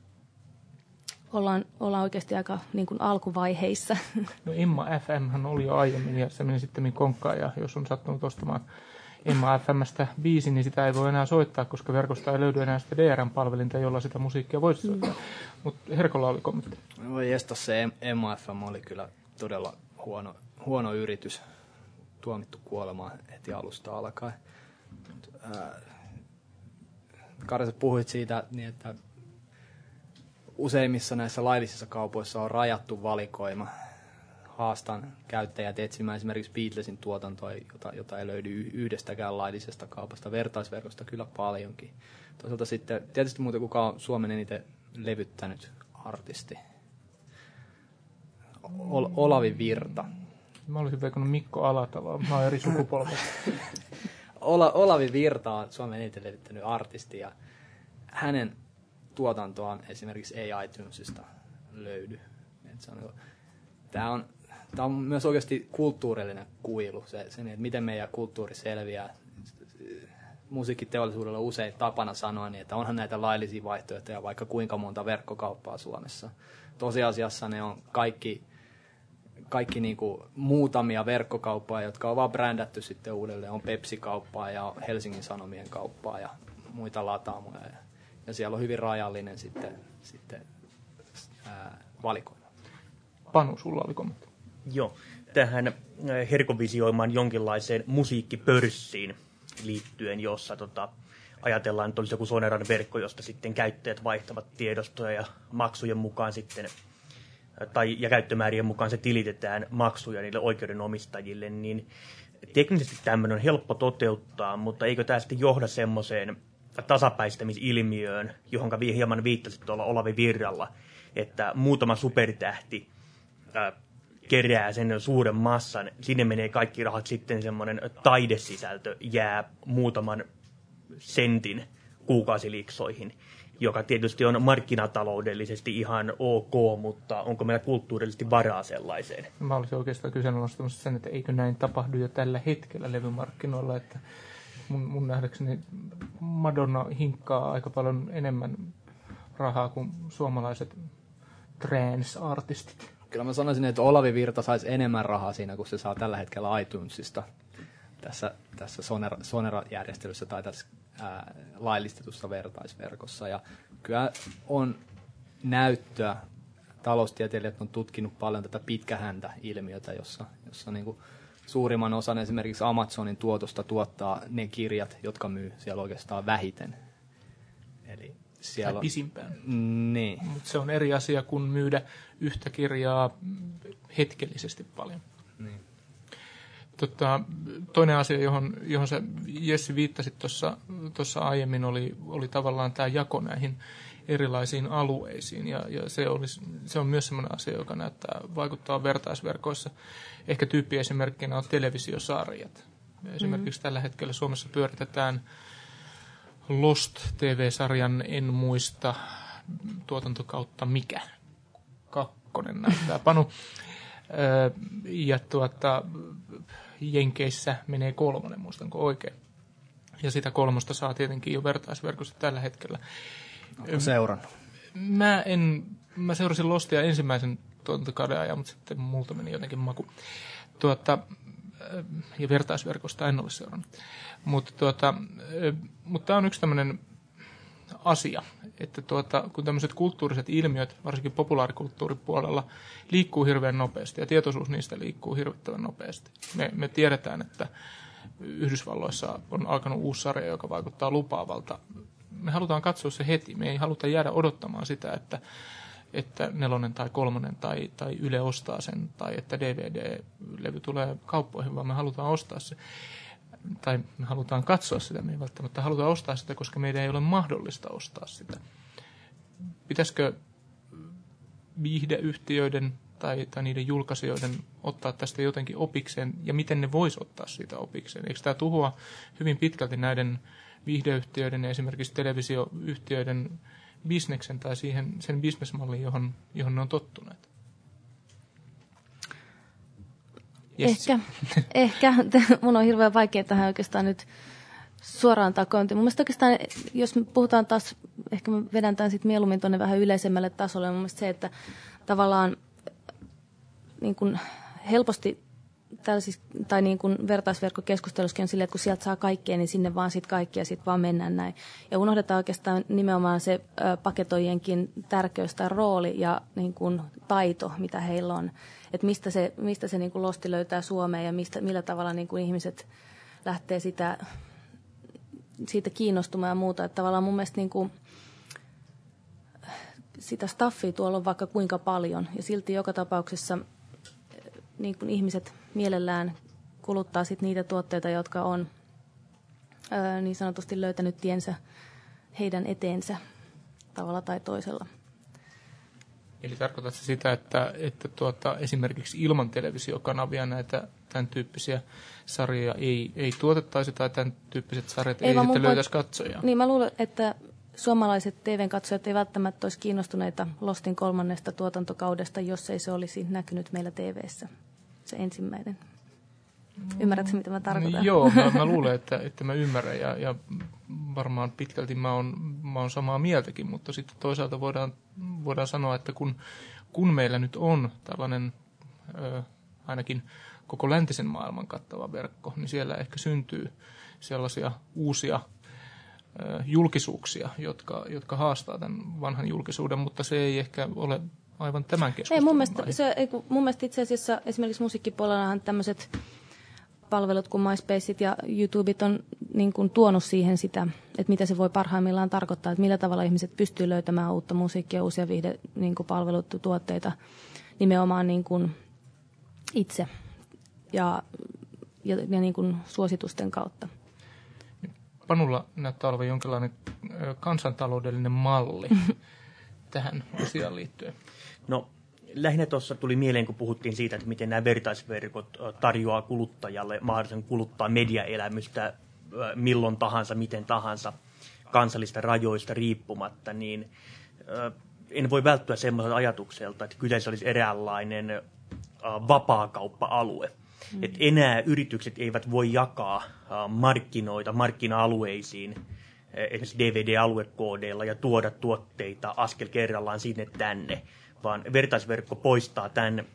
ollaan, ollaan oikeasti aika niin kuin alkuvaiheissa. No Emma FM oli jo aiemmin ja se meni sitten konkkaan ja jos on sattunut ostamaan Emma FMstä biisi, niin sitä ei voi enää soittaa, koska verkosta ei löydy enää sitä DRM-palvelinta, jolla sitä musiikkia voisi soittaa. Mm. Mutta Herkolla oli kommentti. Voi jesta, se Emma FM oli kyllä todella huono, huono yritys. Tuomittu kuolemaan heti alusta alkaen. Kari, sä puhuit siitä, niin että useimmissa näissä laillisissa kaupoissa on rajattu valikoima haastan käyttäjät etsimään esimerkiksi Beatlesin tuotantoa, jota, jota ei löydy yhdestäkään laillisesta kaupasta, vertaisverkosta kyllä paljonkin. Toisaalta sitten, tietysti muuten kuka on Suomen eniten levyttänyt artisti? Ol, Olavi Virta. Mä olisin veikannut Mikko Alatalo, mä oon eri sukupolvesta. [laughs] Ola, Olavi Virta on Suomen eniten levyttänyt artisti ja hänen tuotantoaan esimerkiksi ei iTunesista löydy. Et se on, tämä on tämä on myös oikeasti kulttuurillinen kuilu, se, se että miten meidän kulttuuri selviää. Musiikkiteollisuudella on usein tapana sanoa, niin että onhan näitä laillisia vaihtoehtoja vaikka kuinka monta verkkokauppaa Suomessa. Tosiasiassa ne on kaikki, kaikki niin kuin muutamia verkkokauppoja, jotka on vaan brändätty sitten uudelleen. On Pepsi-kauppaa ja Helsingin Sanomien kauppaa ja muita lataamoja. Ja, ja siellä on hyvin rajallinen sitten, sitten ää, valikoima. Panu, sulla oli kommentti. Joo, tähän äh, herkovisioimaan jonkinlaiseen musiikkipörssiin liittyen, jossa tota, ajatellaan, että olisi joku Soneran verkko, josta sitten käyttäjät vaihtavat tiedostoja ja maksujen mukaan sitten äh, tai, ja käyttömäärien mukaan se tilitetään maksuja niille oikeudenomistajille, niin teknisesti tämmöinen on helppo toteuttaa, mutta eikö tämä sitten johda semmoiseen tasapäistämisilmiöön, johon hieman viittasit tuolla Olavi Virralla, että muutama supertähti äh, kerää sen suuren massan, sinne menee kaikki rahat, sitten semmoinen taidesisältö jää muutaman sentin kuukausiliksoihin, joka tietysti on markkinataloudellisesti ihan ok, mutta onko meillä kulttuurillisesti varaa sellaiseen? Mä olisin oikeastaan kyseenalaistamassa sen, että eikö näin tapahdu jo tällä hetkellä levymarkkinoilla, että mun, mun nähdäkseni Madonna hinkkaa aika paljon enemmän rahaa kuin suomalaiset trans-artistit. Kyllä mä sanoisin, että Olavi Virta saisi enemmän rahaa siinä, kun se saa tällä hetkellä iTunesista tässä, tässä Sonera, Sonera-järjestelyssä tai tässä ää, laillistetussa vertaisverkossa. Ja kyllä on näyttöä, taloustieteilijät on tutkinut paljon tätä pitkähäntä-ilmiötä, jossa, jossa niin suurimman osan esimerkiksi Amazonin tuotosta tuottaa ne kirjat, jotka myy siellä oikeastaan vähiten. Eli siellä tai pisimpään. Niin. Mut se on eri asia kuin myydä yhtä kirjaa hetkellisesti paljon. Niin. Tota, toinen asia, johon, johon sä Jessi viittasit tuossa aiemmin, oli, oli tavallaan tämä jako näihin erilaisiin alueisiin. Ja, ja se, olisi, se on myös sellainen asia, joka näyttää vaikuttaa vertaisverkoissa. Ehkä tyyppiesimerkkinä on televisiosarjat. Esimerkiksi mm-hmm. tällä hetkellä Suomessa pyöritetään Lost TV-sarjan, en muista tuotantokautta mikä. Kakkonen näyttää Panu. Ja tuota, Jenkeissä menee kolmonen, muistanko oikein. Ja sitä kolmosta saa tietenkin jo vertaisverkossa tällä hetkellä. Onko seurannut? Mä, en, mä seurasin Lostia ensimmäisen tuotantokauden ajan, mutta sitten multa meni jotenkin maku. Tuota, ja vertaisverkosta en ole seurannut. Mutta, tuota, mutta tämä on yksi tämmöinen asia, että tuota, kun tämmöiset kulttuuriset ilmiöt, varsinkin populaarikulttuuripuolella, liikkuu hirveän nopeasti ja tietoisuus niistä liikkuu hirvittävän nopeasti. Me, me tiedetään, että Yhdysvalloissa on alkanut uusi sarja, joka vaikuttaa lupaavalta. Me halutaan katsoa se heti. Me ei haluta jäädä odottamaan sitä, että, että nelonen tai kolmonen tai, tai Yle ostaa sen tai että DVD-levy tulee kauppoihin, vaan me halutaan ostaa se tai me halutaan katsoa sitä, me ei välttämättä haluta ostaa sitä, koska meidän ei ole mahdollista ostaa sitä. Pitäisikö viihdeyhtiöiden tai, tai niiden julkaisijoiden ottaa tästä jotenkin opikseen, ja miten ne vois ottaa siitä opikseen? Eikö tämä tuhoa hyvin pitkälti näiden viihdeyhtiöiden ja esimerkiksi televisioyhtiöiden bisneksen tai siihen, sen bisnesmallin, johon, johon ne on tottuneet? Yes. Ehkä, ehkä. [laughs] Mun on hirveän vaikea tähän oikeastaan nyt suoraan takointi. Mun mielestä oikeastaan, jos me puhutaan taas, ehkä mä vedän tämän sitten mieluummin tuonne vähän yleisemmälle tasolle, mun mielestä se, että tavallaan niin kuin helposti tällaisissa, tai niin kuin vertaisverkkokeskustelussakin on silleen, että kun sieltä saa kaikkea, niin sinne vaan sitten kaikki ja sitten vaan mennään näin. Ja unohdetaan oikeastaan nimenomaan se paketoijienkin tärkeys tai rooli ja niin kuin taito, mitä heillä on. Että mistä se, mistä se niin kuin losti löytää Suomeen ja mistä, millä tavalla niin kuin ihmiset lähtee sitä, siitä kiinnostumaan ja muuta. Että tavallaan mun mielestä niin kuin, sitä staffia tuolla on vaikka kuinka paljon ja silti joka tapauksessa niin kuin ihmiset mielellään kuluttaa sit niitä tuotteita, jotka on ää, niin sanotusti löytänyt tiensä heidän eteensä tavalla tai toisella. Eli tarkoitatko sitä, että, että tuota, esimerkiksi ilman televisiokanavia näitä tämän tyyppisiä sarjoja ei, ei tuotettaisi tai tämän tyyppiset sarjat ei, ei sitten löytäisi katsojaa? Niin mä luulen, että suomalaiset TV-katsojat ei välttämättä olisi kiinnostuneita Lostin kolmannesta tuotantokaudesta, jos ei se olisi näkynyt meillä TV:ssä se ensimmäinen. Ymmärrätkö, mitä mä tarkoitan? Joo, mä, mä luulen, että, että mä ymmärrän ja, ja varmaan pitkälti mä oon, mä oon samaa mieltäkin, mutta sitten toisaalta voidaan, voidaan sanoa, että kun, kun meillä nyt on tällainen ö, ainakin koko läntisen maailman kattava verkko, niin siellä ehkä syntyy sellaisia uusia ö, julkisuuksia, jotka, jotka haastaa tämän vanhan julkisuuden, mutta se ei ehkä ole aivan tämän keskustelun ei, mun mielestä, se, ei, mun mielestä itse asiassa esimerkiksi musiikkipuolellahan tämmöiset palvelut kuin MySpaceit ja YouTubeit on niin kuin tuonut siihen sitä, että mitä se voi parhaimmillaan tarkoittaa, että millä tavalla ihmiset pystyy löytämään uutta musiikkia, uusia viihde, niin kuin palvelut, tuotteita nimenomaan niin kuin itse ja, ja, ja niin kuin suositusten kautta. Panulla näyttää olevan jonkinlainen kansantaloudellinen malli [laughs] tähän asiaan liittyen. No lähinnä tuossa tuli mieleen, kun puhuttiin siitä, että miten nämä vertaisverkot tarjoaa kuluttajalle mahdollisen kuluttaa mediaelämystä milloin tahansa, miten tahansa, kansallista rajoista riippumatta, niin en voi välttyä semmoiselta ajatukselta, että kyseessä olisi eräänlainen vapaakauppa-alue. Mm. Että enää yritykset eivät voi jakaa markkinoita markkina-alueisiin esimerkiksi DVD-aluekoodeilla ja tuoda tuotteita askel kerrallaan sinne tänne, vaan vertaisverkko poistaa tämän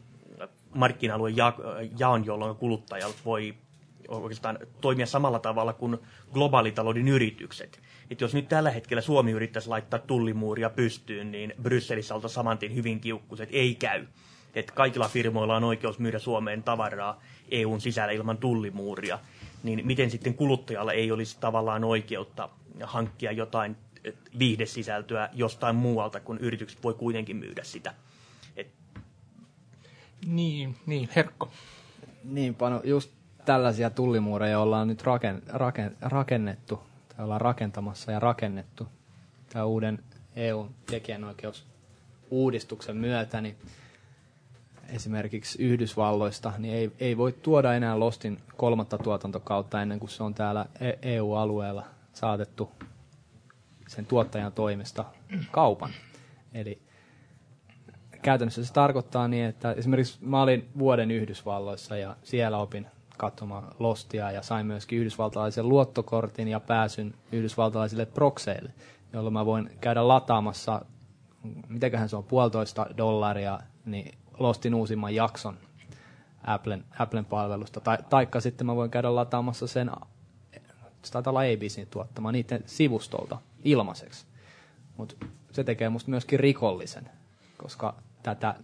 markkina-alueen ja, jaon, jolloin kuluttajat voi oikeastaan toimia samalla tavalla kuin globaalitalouden yritykset. Et jos nyt tällä hetkellä Suomi yrittäisi laittaa tullimuuria pystyyn, niin Brysselissä oltaisiin samantin hyvin kiukkuiset. Ei käy. Et kaikilla firmoilla on oikeus myydä Suomeen tavaraa EUn sisällä ilman tullimuuria. Niin miten sitten kuluttajalla ei olisi tavallaan oikeutta hankkia jotain viihdesisältöä jostain muualta, kun yritykset voi kuitenkin myydä sitä. Et... Niin, niin, herkko. Niin, Pano, just tällaisia tullimuureja ollaan nyt raken, raken, rakennettu, tai ollaan rakentamassa ja rakennettu tämän uuden EU-tekijänoikeusuudistuksen myötä, niin esimerkiksi Yhdysvalloista, niin ei, ei voi tuoda enää Lostin kolmatta tuotantokautta ennen kuin se on täällä EU-alueella saatettu sen tuottajan toimesta kaupan. Eli käytännössä se tarkoittaa niin, että esimerkiksi mä olin vuoden Yhdysvalloissa ja siellä opin katsomaan Lostia ja sain myöskin yhdysvaltalaisen luottokortin ja pääsyn yhdysvaltalaisille prokseille, jolloin mä voin käydä lataamassa, mitäköhän se on, puolitoista dollaria, niin Lostin uusimman jakson Applen, Applen palvelusta. Tai, taikka sitten mä voin käydä lataamassa sen, se taitaa olla ABCin tuottama, niiden sivustolta ilmaiseksi. Mutta se tekee musta myöskin rikollisen, koska tätä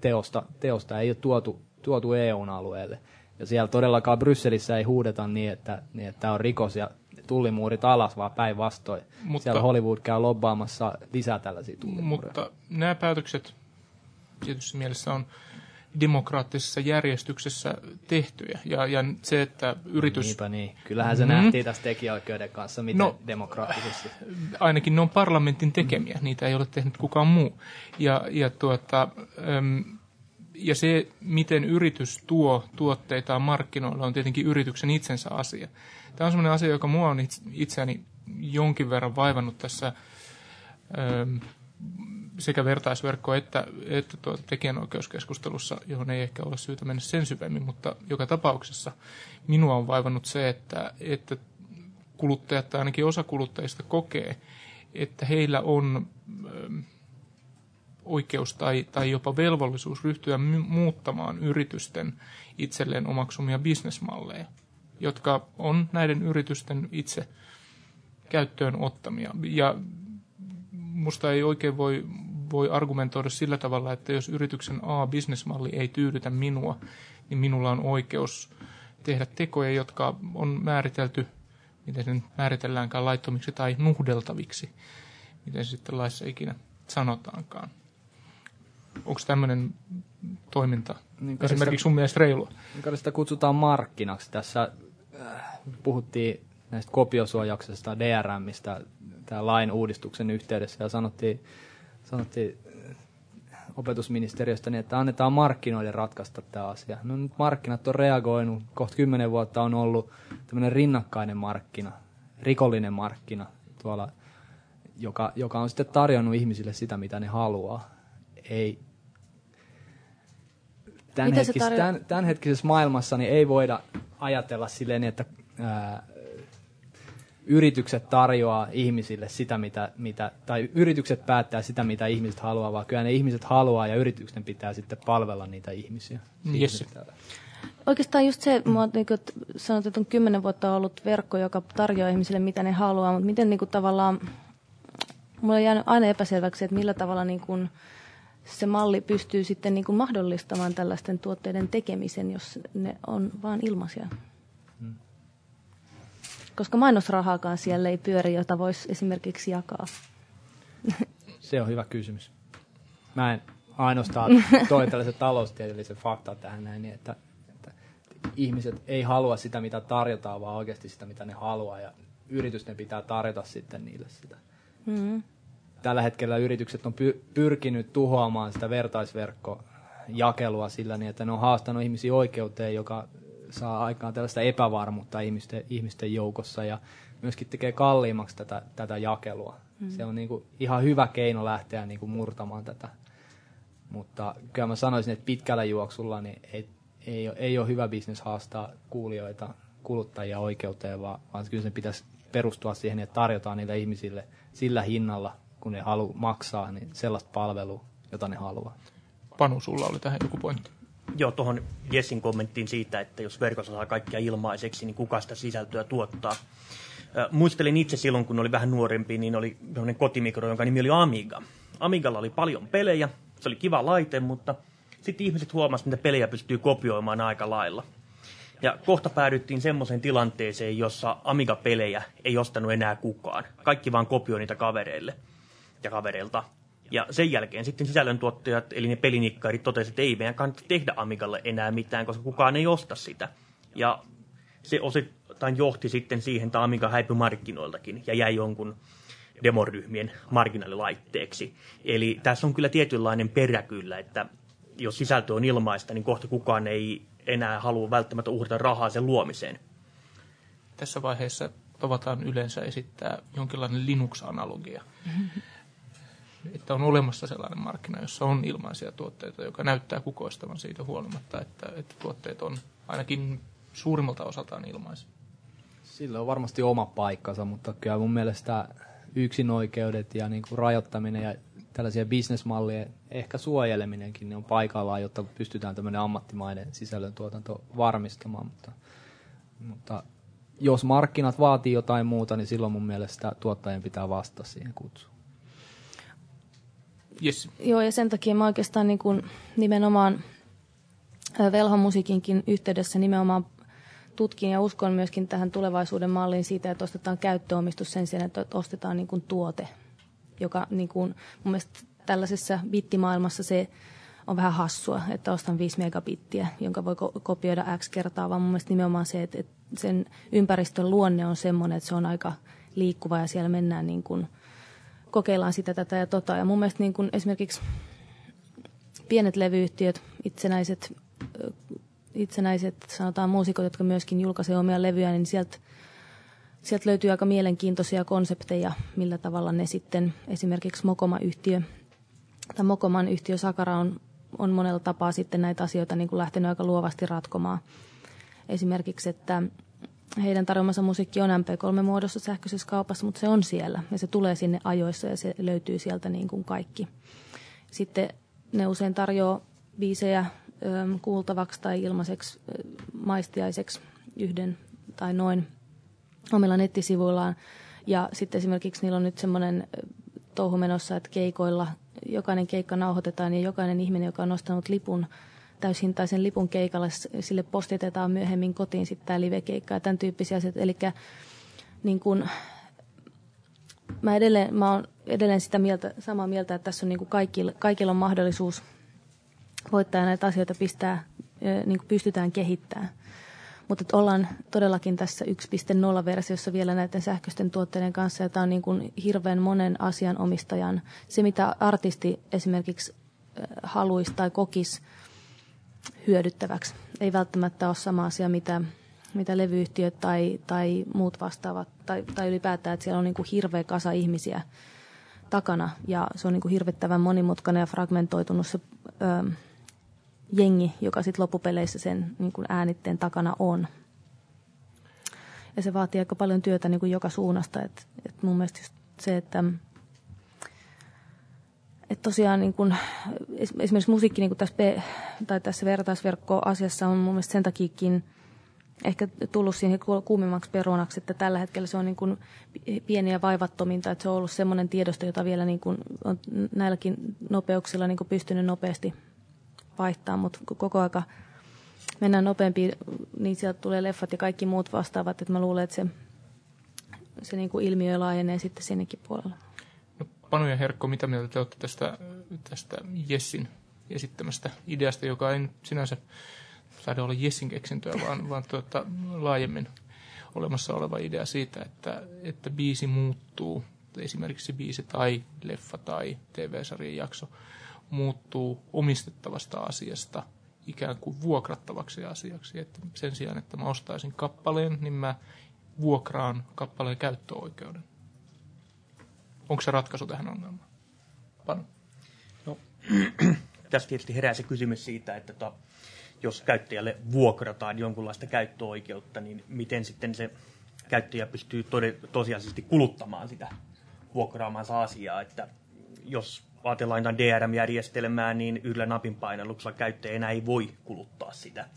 teosta, teosta ei ole tuotu, tuotu EUn alueelle. Ja siellä todellakaan Brysselissä ei huudeta niin, että, niin, että tämä on rikos ja tullimuurit alas, vaan päinvastoin. Mutta, siellä Hollywood käy lobbaamassa lisää tällaisia tullimuureja. Mutta nämä päätökset tietysti mielessä on demokraattisessa järjestyksessä tehtyjä. Ja, ja se, että yritys... Niinpä niin. Kyllähän se mm. nähtiin tässä tekijäoikeuden kanssa, miten no, demokraattisesti. Ainakin ne on parlamentin tekemiä. Niitä ei ole tehnyt kukaan muu. Ja, ja, tuota, ja se, miten yritys tuo tuotteitaan markkinoille, on tietenkin yrityksen itsensä asia. Tämä on sellainen asia, joka mua on itseäni jonkin verran vaivannut tässä sekä vertaisverkko että, että tuo tekijänoikeuskeskustelussa, johon ei ehkä ole syytä mennä sen syvemmin, mutta joka tapauksessa minua on vaivannut se, että, että kuluttajat tai ainakin osa kuluttajista kokee, että heillä on oikeus tai, tai jopa velvollisuus ryhtyä muuttamaan yritysten itselleen omaksumia bisnesmalleja, jotka on näiden yritysten itse käyttöön ottamia. Ja musta ei oikein voi, voi argumentoida sillä tavalla, että jos yrityksen A-bisnesmalli ei tyydytä minua, niin minulla on oikeus tehdä tekoja, jotka on määritelty, miten sen määritelläänkään laittomiksi tai nuhdeltaviksi, miten se sitten laissa ikinä sanotaankaan. Onko tämmöinen toiminta niin esimerkiksi sun mielestä reilua? Niin sitä kutsutaan markkinaksi. Tässä äh, puhuttiin näistä kopiosuojauksesta DRMistä tämän lain uudistuksen yhteydessä ja sanottiin, sanottiin opetusministeriöstä niin, että annetaan markkinoiden ratkaista tämä asia. No nyt markkinat on reagoinut, kohta kymmenen vuotta on ollut tämmöinen rinnakkainen markkina, rikollinen markkina tuolla, joka, joka on sitten tarjonnut ihmisille sitä, mitä ne haluaa. Ei, tämänhetkis, tämän, tämänhetkisessä maailmassa niin ei voida ajatella silleen, että ää, yritykset tarjoaa ihmisille sitä, mitä, mitä, tai yritykset päättää sitä, mitä ihmiset haluaa, vaan kyllä ne ihmiset haluaa ja yritysten pitää sitten palvella niitä ihmisiä. Yes. Oikeastaan just se, mua, niin kuin, sanot, että on kymmenen vuotta ollut verkko, joka tarjoaa ihmisille mitä ne haluaa, mutta miten niin kuin, tavallaan, mulla on jäänyt aina epäselväksi, että millä tavalla niin kuin, se malli pystyy sitten niin kuin, mahdollistamaan tällaisten tuotteiden tekemisen, jos ne on vain ilmaisia koska mainosrahaakaan siellä ei pyöri, jota voisi esimerkiksi jakaa. [laughs] Se on hyvä kysymys. Mä en ainoastaan toi tällaisen taloustieteellisen fakta tähän näin, niin että, että ihmiset ei halua sitä, mitä tarjotaan, vaan oikeasti sitä, mitä ne haluaa, ja yritysten pitää tarjota sitten niille sitä. Mm. Tällä hetkellä yritykset on py- pyrkinyt tuhoamaan sitä vertaisverkkojakelua sillä niin, että ne on haastanut ihmisiä oikeuteen, joka saa aikaan tällaista epävarmuutta ihmisten, ihmisten joukossa ja myöskin tekee kalliimmaksi tätä, tätä jakelua. Mm. Se on niin kuin ihan hyvä keino lähteä niin kuin murtamaan tätä. Mutta kyllä mä sanoisin, että pitkällä juoksulla niin ei, ei, ole, ei ole hyvä bisnes haastaa kuulijoita, kuluttajia oikeuteen, vaan, vaan kyllä sen pitäisi perustua siihen, että tarjotaan niille ihmisille sillä hinnalla, kun ne haluaa maksaa, niin sellaista palvelua, jota ne haluaa. Panu, sulla oli tähän joku pointti. Joo, tuohon Jessin kommenttiin siitä, että jos verkossa saa kaikkia ilmaiseksi, niin kuka sitä sisältöä tuottaa. Muistelin itse silloin, kun oli vähän nuorempi, niin oli kotimikro, jonka nimi oli Amiga. Amigalla oli paljon pelejä, se oli kiva laite, mutta sitten ihmiset huomasivat, että pelejä pystyy kopioimaan aika lailla. Ja kohta päädyttiin semmoiseen tilanteeseen, jossa Amiga-pelejä ei ostanut enää kukaan. Kaikki vaan kopioi niitä kavereille ja kavereilta. Ja sen jälkeen sitten sisällöntuottajat, eli ne pelinikkarit, totesivat, että ei meidän kannata tehdä Amigalle enää mitään, koska kukaan ei osta sitä. Ja se osittain johti sitten siihen, että Amiga häipyi markkinoiltakin ja jäi jonkun demoryhmien marginaalilaitteeksi. Eli tässä on kyllä tietynlainen perä kyllä, että jos sisältö on ilmaista, niin kohta kukaan ei enää halua välttämättä uhrata rahaa sen luomiseen. Tässä vaiheessa tavataan yleensä esittää jonkinlainen Linux-analogia. Että on olemassa sellainen markkina, jossa on ilmaisia tuotteita, joka näyttää kukoistavan siitä huolimatta, että, että tuotteet on ainakin suurimmalta osaltaan ilmaisia. Sillä on varmasti oma paikkansa, mutta kyllä mun mielestä yksinoikeudet ja niin kuin rajoittaminen ja tällaisia bisnesmallien ehkä suojeleminenkin niin on paikallaan, jotta pystytään tämmöinen ammattimainen sisällöntuotanto varmistamaan. Mutta, mutta jos markkinat vaatii jotain muuta, niin silloin mun mielestä tuottajien pitää vastata siihen kutsuun. Yes. Joo, ja sen takia mä oikeastaan niin kuin nimenomaan velhomusiikinkin yhteydessä nimenomaan tutkin ja uskon myöskin tähän tulevaisuuden malliin siitä, että ostetaan käyttöomistus sen sijaan, että ostetaan niin kuin tuote, joka niin kuin, mun mielestä tällaisessa bittimaailmassa se on vähän hassua, että ostan 5 megabittiä, jonka voi kopioida x kertaa, vaan mun mielestä nimenomaan se, että, sen ympäristön luonne on semmoinen, että se on aika liikkuva ja siellä mennään niin kuin, kokeillaan sitä, tätä ja tota. Ja mun mielestä niin kuin esimerkiksi pienet levyyhtiöt, itsenäiset itsenäiset, sanotaan muusikot, jotka myöskin julkaisevat omia levyjä, niin sieltä sieltä löytyy aika mielenkiintoisia konsepteja, millä tavalla ne sitten, esimerkiksi Mokoma-yhtiö, tai Mokoman yhtiö Sakara on, on monella tapaa sitten näitä asioita niin kuin lähtenyt aika luovasti ratkomaan. Esimerkiksi, että heidän tarjoamansa musiikki on MP3-muodossa sähköisessä kaupassa, mutta se on siellä ja se tulee sinne ajoissa ja se löytyy sieltä niin kuin kaikki. Sitten ne usein tarjoaa biisejä kuultavaksi tai ilmaiseksi maistiaiseksi yhden tai noin omilla nettisivuillaan. Ja sitten esimerkiksi niillä on nyt semmoinen touhu menossa, että keikoilla jokainen keikka nauhoitetaan ja jokainen ihminen, joka on nostanut lipun, täyshintaisen lipun keikalle, sille postitetaan myöhemmin kotiin sitten tämä live-keikka ja tämän tyyppisiä asioita. Eli niin kun, mä, edelleen, mä oon edelleen sitä mieltä, samaa mieltä, että tässä on niin kaikilla, kaikilla on mahdollisuus – voittaa näitä asioita pistää, niin pystytään kehittämään. Mutta ollaan todellakin tässä 1.0-versiossa vielä näiden sähköisten tuotteiden kanssa, ja tämä on niin kuin hirveän monen asian omistajan. Se, mitä artisti esimerkiksi haluaisi tai kokisi hyödyttäväksi, ei välttämättä ole sama asia, mitä, mitä levyyhtiöt tai, tai muut vastaavat, tai, tai ylipäätään, että siellä on niin kuin hirveä kasa ihmisiä takana, ja se on niin kuin hirvittävän monimutkainen ja fragmentoitunut se ö, jengi, joka sitten loppupeleissä sen niin kuin äänitteen takana on. Ja se vaatii aika paljon työtä niin kuin joka suunnasta. Et, et mun mielestä just se, että et tosiaan niin kun, esimerkiksi musiikki niin tässä, tai tässä vertaisverkkoasiassa on mun mielestä sen takiakin ehkä tullut siihen kuumimmaksi perunaksi, että tällä hetkellä se on niin kuin pieni ja vaivattominta, että se on ollut semmoinen tiedosto, jota vielä niin kuin on näilläkin nopeuksilla niin kuin pystynyt nopeasti vaihtaa, mutta koko aika mennään nopeampi, niin sieltä tulee leffat ja kaikki muut vastaavat, että mä luulen, että se, se niin ilmiö laajenee sitten sinnekin puolella. Panu ja Herkko, mitä mieltä te olette tästä, tästä Jessin esittämästä ideasta, joka ei sinänsä saada olla Jessin keksintöä, vaan, vaan tuota, laajemmin olemassa oleva idea siitä, että, että biisi muuttuu, esimerkiksi biisi tai leffa tai TV-sarjan jakso, muuttuu omistettavasta asiasta ikään kuin vuokrattavaksi asiaksi. Että sen sijaan, että mä ostaisin kappaleen, niin mä vuokraan kappaleen käyttöoikeuden. Onko se ratkaisu tähän ongelmaan? Panu. No, [clears throat] tässä tietysti herää se kysymys siitä, että to, jos käyttäjälle vuokrataan jonkunlaista käyttöoikeutta, niin miten sitten se käyttäjä pystyy tosiasiallisesti kuluttamaan sitä vuokraamansa asiaa, että jos ajatellaan jotain DRM-järjestelmää, niin yhdellä napin painalluksella käyttäjä enää ei voi kuluttaa sitä.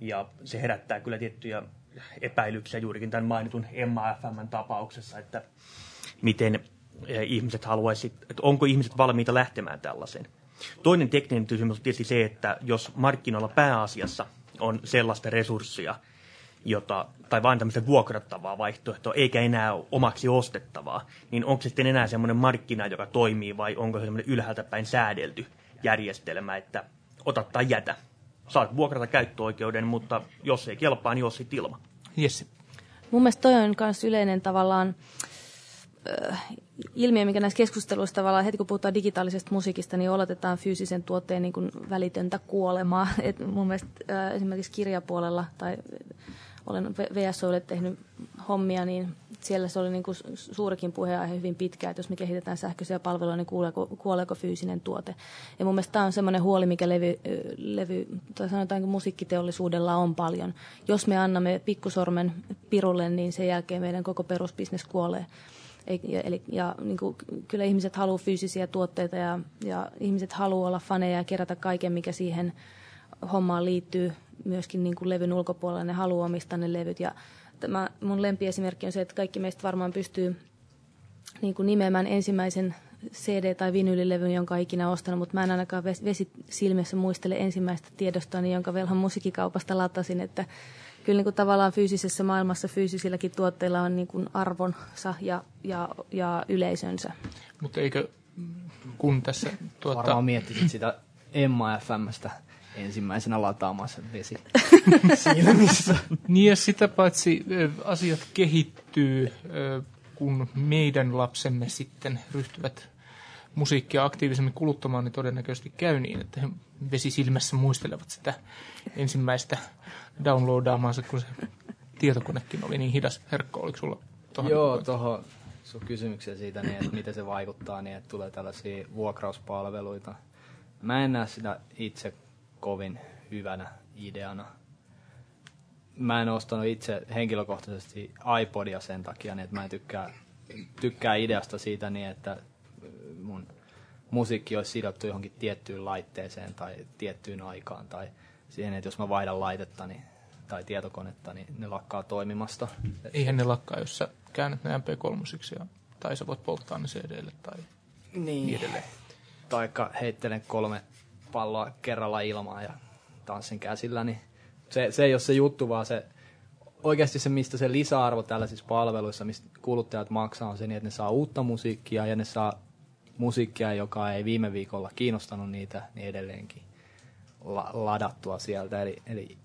Ja se herättää kyllä tiettyjä epäilyksiä juurikin tämän mainitun MAFM-tapauksessa, että miten ihmiset haluaisivat, että onko ihmiset valmiita lähtemään tällaiseen. Toinen tekninen kysymys on tietysti se, että jos markkinoilla pääasiassa on sellaista resurssia, jota, tai vain tämmöistä vuokrattavaa vaihtoehtoa, eikä enää omaksi ostettavaa, niin onko se sitten enää semmoinen markkina, joka toimii, vai onko se semmoinen ylhäältä päin säädelty järjestelmä, että ota tai jätä. Saat vuokrata käyttöoikeuden, mutta jos ei kelpaa, niin jos sitten ilman. Yes. Mun mielestä toi on myös yleinen tavallaan äh, ilmiö, mikä näissä keskusteluissa tavallaan heti kun puhutaan digitaalisesta musiikista, niin oletetaan fyysisen tuotteen niin kuin välitöntä kuolemaa. [laughs] Et mun mielestä äh, esimerkiksi kirjapuolella tai olen VSOlle tehnyt hommia, niin siellä se oli niin kuin suurikin puheenaihe hyvin pitkään, että jos me kehitetään sähköisiä palveluja, niin kuoleeko, kuoleeko fyysinen tuote. Ja mun mielestä tämä on semmoinen huoli, mikä levy, levy tai sanotaanko musiikkiteollisuudella on paljon. Jos me annamme pikkusormen pirulle, niin sen jälkeen meidän koko perusbisnes kuolee. Eli, ja niin kuin, kyllä ihmiset haluaa fyysisiä tuotteita ja, ja ihmiset haluaa olla faneja ja kerätä kaiken, mikä siihen hommaan liittyy myöskin niin kuin levyn ulkopuolella. Ne haluaa omistaa ne levyt. Ja tämä mun lempiesimerkki on se, että kaikki meistä varmaan pystyy niin kuin nimeämään ensimmäisen CD- tai vinyylilevyn, jonka ikinä ostanut, mutta mä en ainakaan vesi silmässä muistele ensimmäistä tiedostani, jonka velhan musiikkikaupasta latasin, että kyllä niin kuin tavallaan fyysisessä maailmassa fyysisilläkin tuotteilla on niin kuin arvonsa ja, ja, ja yleisönsä. Mutta eikö kun tässä... Tuota... Varmaan miettisit sitä Emma FMstä ensimmäisenä lataamassa vesi [laughs] silmissä. niin ja sitä paitsi asiat kehittyy, kun meidän lapsemme sitten ryhtyvät musiikkia aktiivisemmin kuluttamaan, niin todennäköisesti käy niin, että he vesisilmässä muistelevat sitä ensimmäistä downloadaamaansa, kun se tietokonekin oli niin hidas. Herkko, oliko sulla tuohon? Joo, tuohon sun kysymykseen siitä, niin, että miten se vaikuttaa, niin että tulee tällaisia vuokrauspalveluita. Mä en näe sitä itse kovin hyvänä ideana. Mä en ostanut itse henkilökohtaisesti iPodia sen takia, niin että mä en tykkää, tykkää ideasta siitä niin, että mun musiikki olisi sidottu johonkin tiettyyn laitteeseen tai tiettyyn aikaan tai siihen, että jos mä vaihdan laitetta niin, tai tietokonetta, niin ne lakkaa toimimasta. Eihän ne lakkaa, jos sä käännät ne MP3 ja, tai sä voit polttaa ne CDlle tai niin, niin edelleen. Taikka heittelen kolme palloa kerralla ilmaan ja tanssin käsillä, niin se, se ei ole se juttu, vaan se oikeasti se, mistä se lisäarvo tällaisissa palveluissa, mistä kuluttajat maksaa, on se, niin, että ne saa uutta musiikkia ja ne saa musiikkia, joka ei viime viikolla kiinnostanut niitä, niin edelleenkin la- ladattua sieltä. Eli, eli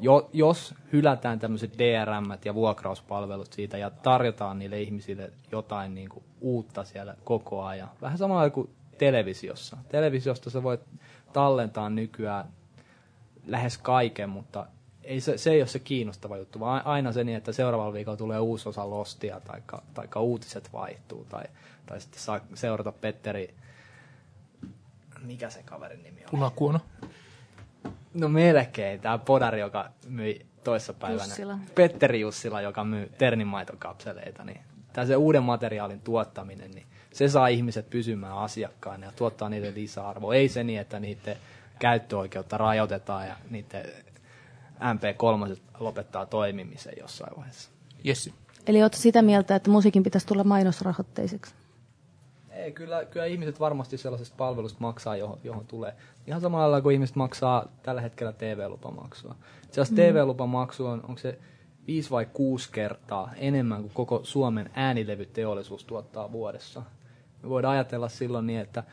jo, jos hylätään tämmöiset DRM ja vuokrauspalvelut siitä ja tarjotaan niille ihmisille jotain niin kuin uutta siellä koko ajan, vähän samalla kuin televisiossa. Televisiosta sä voit tallentaa nykyään lähes kaiken, mutta ei se, se ei ole se kiinnostava juttu, vaan aina se niin, että seuraavalla viikolla tulee uusi osa Lostia tai uutiset vaihtuu tai, tai sitten saa seurata Petteri, mikä se kaverin nimi on? Punakuono. No melkein, tämä podari, joka myi toissapäivänä. Jussila. Petteri Jussila, joka myy ternimaitokapseleita, niin tämä se uuden materiaalin tuottaminen, niin se saa ihmiset pysymään asiakkaana ja tuottaa niille lisäarvoa. Ei se niin, että niiden käyttöoikeutta rajoitetaan ja niiden MP3 lopettaa toimimisen jossain vaiheessa. Jessi. Eli oletko sitä mieltä, että musiikin pitäisi tulla mainosrahoitteiseksi? Ei, kyllä, kyllä ihmiset varmasti sellaisesta palvelusta maksaa, johon, johon tulee. Ihan samalla lailla kuin ihmiset maksaa tällä hetkellä TV-lupamaksua. Se mm. TV-lupamaksu on, onko se viisi vai kuusi kertaa enemmän kuin koko Suomen äänilevyteollisuus tuottaa vuodessa. Me voidaan ajatella silloin niin, että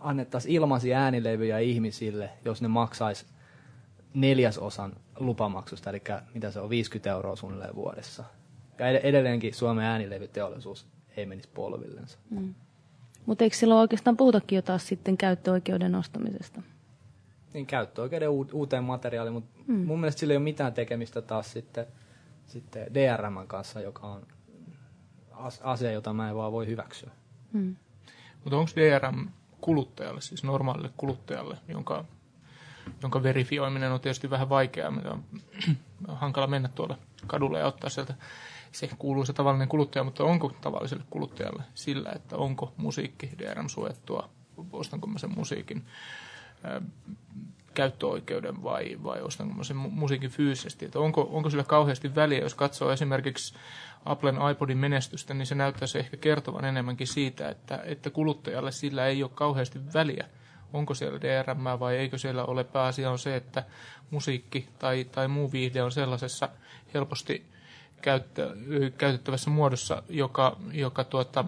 annettaisiin ilmaisia äänilevyjä ihmisille, jos ne maksaisi neljäsosan lupamaksusta, eli mitä se on, 50 euroa suunnilleen vuodessa. Ja edelleenkin Suomen äänilevyteollisuus ei menisi polvillensa. Mm. Mutta eikö silloin oikeastaan puhutakin jo taas sitten käyttöoikeuden ostamisesta? Niin, käyttöoikeuden uuteen materiaaliin, mutta mm. mun mielestä sillä ei ole mitään tekemistä taas sitten, sitten DRM kanssa, joka on asia, jota mä en vaan voi hyväksyä. Mm. Mutta onko DRM kuluttajalle, siis normaalille kuluttajalle, jonka, jonka verifioiminen on tietysti vähän vaikeaa, on [clears throat] hankala mennä tuolla kadulla ja ottaa sieltä se kuuluu se tavallinen kuluttaja, mutta onko tavalliselle kuluttajalle sillä, että onko musiikki DRM-suojattua, ostanko mä sen musiikin käyttöoikeuden vai, vai ostanko mä sen musiikin fyysisesti. Että onko, onko sillä kauheasti väliä, jos katsoo esimerkiksi Applen iPodin menestystä, niin se näyttäisi ehkä kertovan enemmänkin siitä, että, että kuluttajalle sillä ei ole kauheasti väliä, onko siellä DRM vai eikö siellä ole. Pääasia on se, että musiikki tai, tai muu viihde on sellaisessa helposti käyttö, käytettävässä muodossa, joka, joka, tuota,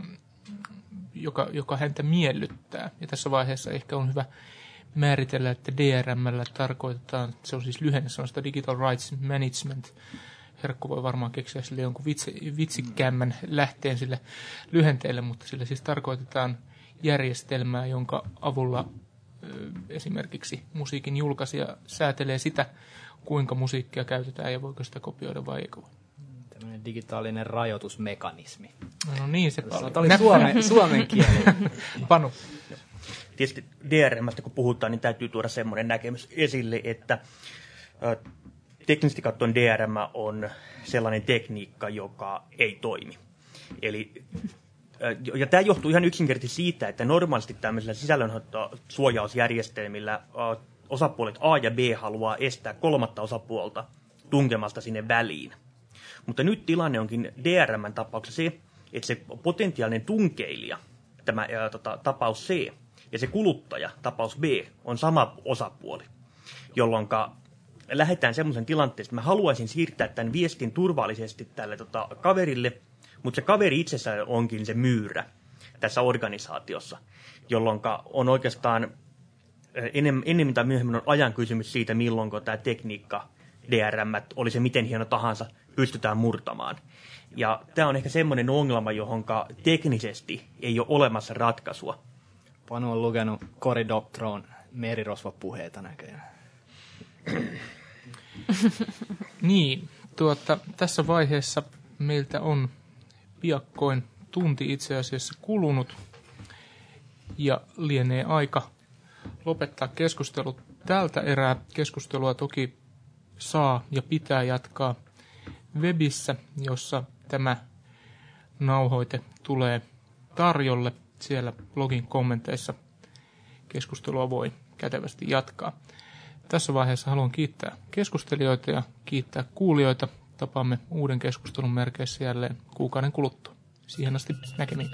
joka, joka häntä miellyttää. Ja tässä vaiheessa ehkä on hyvä määritellä, että DRM tarkoitetaan, se on siis lyhenne, se on sitä Digital Rights Management. Herkku voi varmaan keksiä sille jonkun vitsi, vitsikkäämmän lähteen sille lyhenteelle, mutta sillä siis tarkoitetaan järjestelmää, jonka avulla esimerkiksi musiikin julkaisija säätelee sitä, kuinka musiikkia käytetään ja voiko sitä kopioida vai eikö voi. Tämmöinen digitaalinen rajoitusmekanismi. No niin, se paljon. Tämä oli suomen, [laughs] suomen kieli. Panu. Tietysti DRMstä kun puhutaan, niin täytyy tuoda semmoinen näkemys esille, että teknisesti katsoen DRM on sellainen tekniikka, joka ei toimi. Eli ja tämä johtuu ihan yksinkertaisesti siitä, että normaalisti tämmöisillä sisällönsuojausjärjestelmillä osapuolet A ja B haluaa estää kolmatta osapuolta tunkemasta sinne väliin. Mutta nyt tilanne onkin DRM tapauksessa se, että se potentiaalinen tunkeilija, tämä ää, tota, tapaus C, ja se kuluttaja, tapaus B, on sama osapuoli, jolloin lähdetään semmoisen tilanteeseen, että mä haluaisin siirtää tämän viestin turvallisesti tälle tota, kaverille, mutta se kaveri itsessään onkin se myyrä tässä organisaatiossa, jolloin on oikeastaan enem, enemmän tai myöhemmin on ajan kysymys siitä, milloin tämä tekniikka, DRM, oli se miten hieno tahansa, pystytään murtamaan. Ja tämä on ehkä semmoinen ongelma, johon teknisesti ei ole olemassa ratkaisua. Panu on lukenut Cory Doctron merirosvapuheita näköjään. [laughs] niin, tuota, tässä vaiheessa meiltä on piakkoin tunti itse asiassa kulunut ja lienee aika lopettaa keskustelut tältä erää. Keskustelua toki saa ja pitää jatkaa webissä, jossa tämä nauhoite tulee tarjolle. Siellä blogin kommenteissa keskustelua voi kätevästi jatkaa. Tässä vaiheessa haluan kiittää keskustelijoita ja kiittää kuulijoita. Tapaamme uuden keskustelun merkeissä jälleen kuukauden kuluttua. Siihen asti näkemiin.